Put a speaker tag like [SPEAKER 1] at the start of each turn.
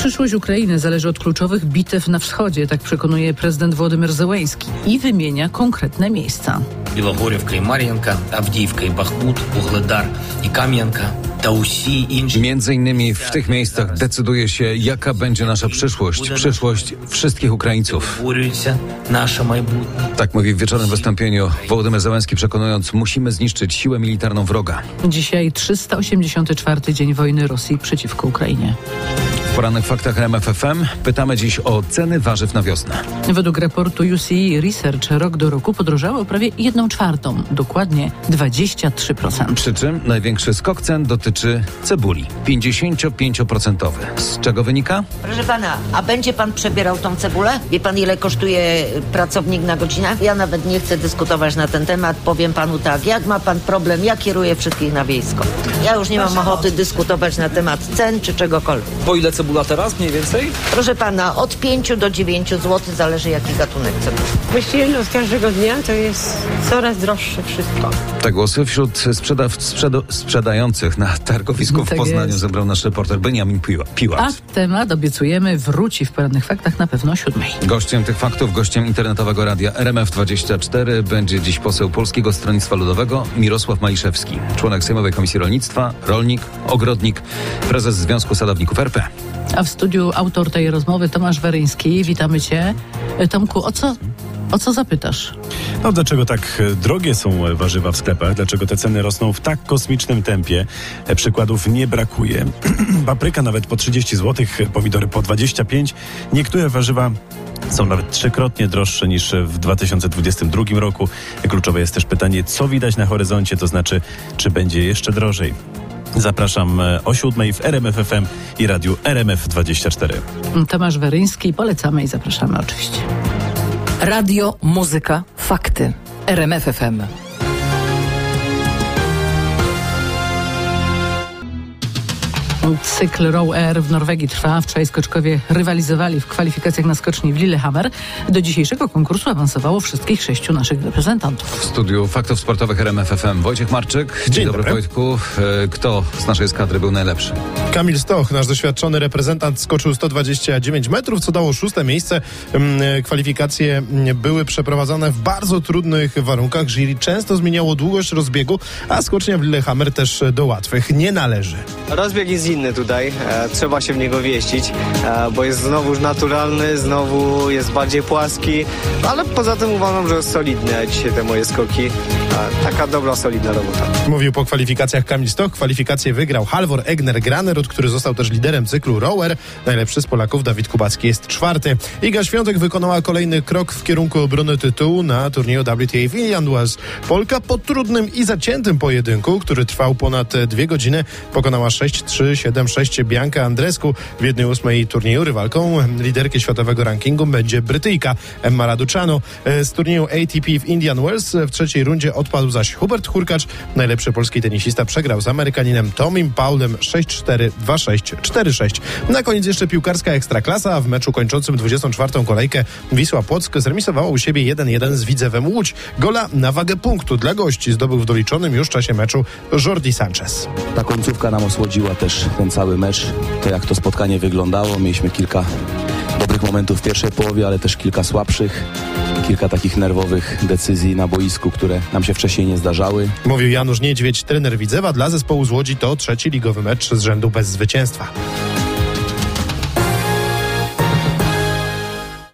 [SPEAKER 1] Przyszłość Ukrainy zależy od kluczowych bitew na wschodzie, tak przekonuje prezydent Władimir Zełenski i wymienia konkretne miejsca.
[SPEAKER 2] Білогорівка і Мар'їнка, Авдіївка і Бахмут, Угледар і Кам'янка та усі інші.
[SPEAKER 3] Między innymi w tych miejscach decyduje się, jaka będzie nasza przyszłość, przyszłość wszystkich Ukraińców.
[SPEAKER 2] Створюється наше майбутнє.
[SPEAKER 3] Tak mówi w wieczornym wystąpieniu Wołodymyr Zełenski, przekonując, musimy zniszczyć siłę militarną wroga.
[SPEAKER 1] Dzisiaj 384 dzień wojny Rosji przeciwko Ukrainie.
[SPEAKER 3] W porannych faktach RMFFM pytamy dziś o ceny warzyw na wiosnę.
[SPEAKER 1] Według raportu UCE Research rok do roku podrożały o prawie 1 czwartą, dokładnie 23%.
[SPEAKER 3] Przy czym największy skok cen dotyczy cebuli 55%. Z czego wynika?
[SPEAKER 4] Proszę pana, a będzie pan przebierał tą cebulę? Wie pan, ile kosztuje pracownik na godzinę? Ja nawet nie chcę dyskutować na ten temat. Powiem panu tak, jak ma pan problem, ja kieruję wszystkich na wiejsko. Ja już nie mam ochoty dyskutować na temat cen czy czegokolwiek.
[SPEAKER 5] Po ile cebula teraz mniej więcej?
[SPEAKER 4] Proszę pana, od 5 do 9 zł zależy jaki gatunek cebuli.
[SPEAKER 6] Właściwie no, z każdego dnia to jest coraz droższe wszystko.
[SPEAKER 3] Te głosy wśród sprzedaw, sprzedo, sprzedających na targowisku w
[SPEAKER 1] Tak
[SPEAKER 3] Poznaniu
[SPEAKER 1] jest.
[SPEAKER 3] zebrał nasz reporter Beniamin Piła-
[SPEAKER 1] A
[SPEAKER 3] Piłat.
[SPEAKER 1] temat, obiecujemy, wróci w porannych faktach na pewno o siódmej.
[SPEAKER 3] Gościem tych faktów, gościem internetowego radia RMF24 będzie dziś poseł Polskiego Stronnictwa Ludowego Mirosław Maliszewski, członek Sejmowej Komisji Rolnictwa, rolnik, ogrodnik, prezes Związku Sadowników RP.
[SPEAKER 1] A w studiu autor tej rozmowy Tomasz Weryński. Witamy cię. E, Tomku, o co, o co zapytasz?
[SPEAKER 7] No dlaczego tak e, drogie są e, warzywa w sklepach? Dlaczego te ceny rosną w tak kosmicznym tempie? Przykładów nie brakuje. Papryka nawet po 30 zł, pomidory po 25. Niektóre warzywa są nawet trzykrotnie droższe niż w 2022 roku. Kluczowe jest też pytanie, co widać na horyzoncie, to znaczy, czy będzie jeszcze drożej. Zapraszam e, o siódmej w RMF FM i radiu RMF24.
[SPEAKER 1] Tomasz Weryński. Polecamy i zapraszamy oczywiście.
[SPEAKER 8] Radio, muzyka, fakty. RMF
[SPEAKER 1] Cykl Row Air w Norwegii trwa. Wczoraj skoczkowie rywalizowali w kwalifikacjach na skoczni w Lillehammer. Do dzisiejszego konkursu awansowało wszystkich sześciu naszych reprezentantów.
[SPEAKER 3] W studiu faktów sportowych RMFFM Wojciech Marczyk. Dzień,
[SPEAKER 9] Dzień
[SPEAKER 3] dobry,
[SPEAKER 9] dobry.
[SPEAKER 3] Wojtku. E, Kto z naszej eskadry był najlepszy?
[SPEAKER 9] Kamil Stoch, nasz doświadczony reprezentant, skoczył 129 metrów, co dało szóste miejsce. Mm, Kwalifikacje mm, były przeprowadzone w bardzo trudnych warunkach. Jury często zmieniało długość rozbiegu, a skocznia w Lillehammer też do łatwych nie należy.
[SPEAKER 10] Rozbieg jest inny tutaj, e, trzeba się w niego wieścić, e, bo jest znowuż naturalny, znowu jest bardziej płaski, ale poza tym uważam, że solidne dzisiaj te moje skoki. Taka dobra, solidna robota.
[SPEAKER 9] Mówił po kwalifikacjach Kamil Stoch. Kwalifikacje wygrał Halvor Egner Granerud, który został też liderem cyklu Rower. Najlepszy z Polaków Dawid Kubacki jest czwarty. Iga Świątek wykonała kolejny krok w kierunku obrony tytułu na turnieju WTA w Indian Wells. Polka po trudnym i zaciętym pojedynku, który trwał ponad dwie godziny, pokonała 6-3, 7-6 Bianca Andrescu. W jednej ósmej turnieju rywalką liderki światowego rankingu będzie Brytyjka Emma Raducanu. E, Z turnieju ATP w Indian Wells w trzeciej rundzie odpadł zaś Hubert Hurkacz. Najlepszy polski tenisista przegrał z Amerykaninem Tomim Paulem 6-4, 2-6, 4-6. Na koniec jeszcze piłkarska ekstraklasa, w meczu kończącym 24. kolejkę Wisła Płock zremisowała u siebie 1-1 z Widzewem Łódź. Gola na wagę punktu dla gości zdobył w doliczonym już czasie meczu Jordi Sanchez.
[SPEAKER 11] Ta końcówka nam osłodziła też ten cały mecz, to jak to spotkanie wyglądało. Mieliśmy kilka dobrych momentów w pierwszej połowie, ale też kilka słabszych, kilka takich nerwowych decyzji na boisku, które nam się wcześniej nie zdarzały.
[SPEAKER 9] Mówił Janusz Niedźwiedź, trener Widzewa. Dla zespołu z Łodzi to trzeci ligowy mecz z rzędu bez zwycięstwa.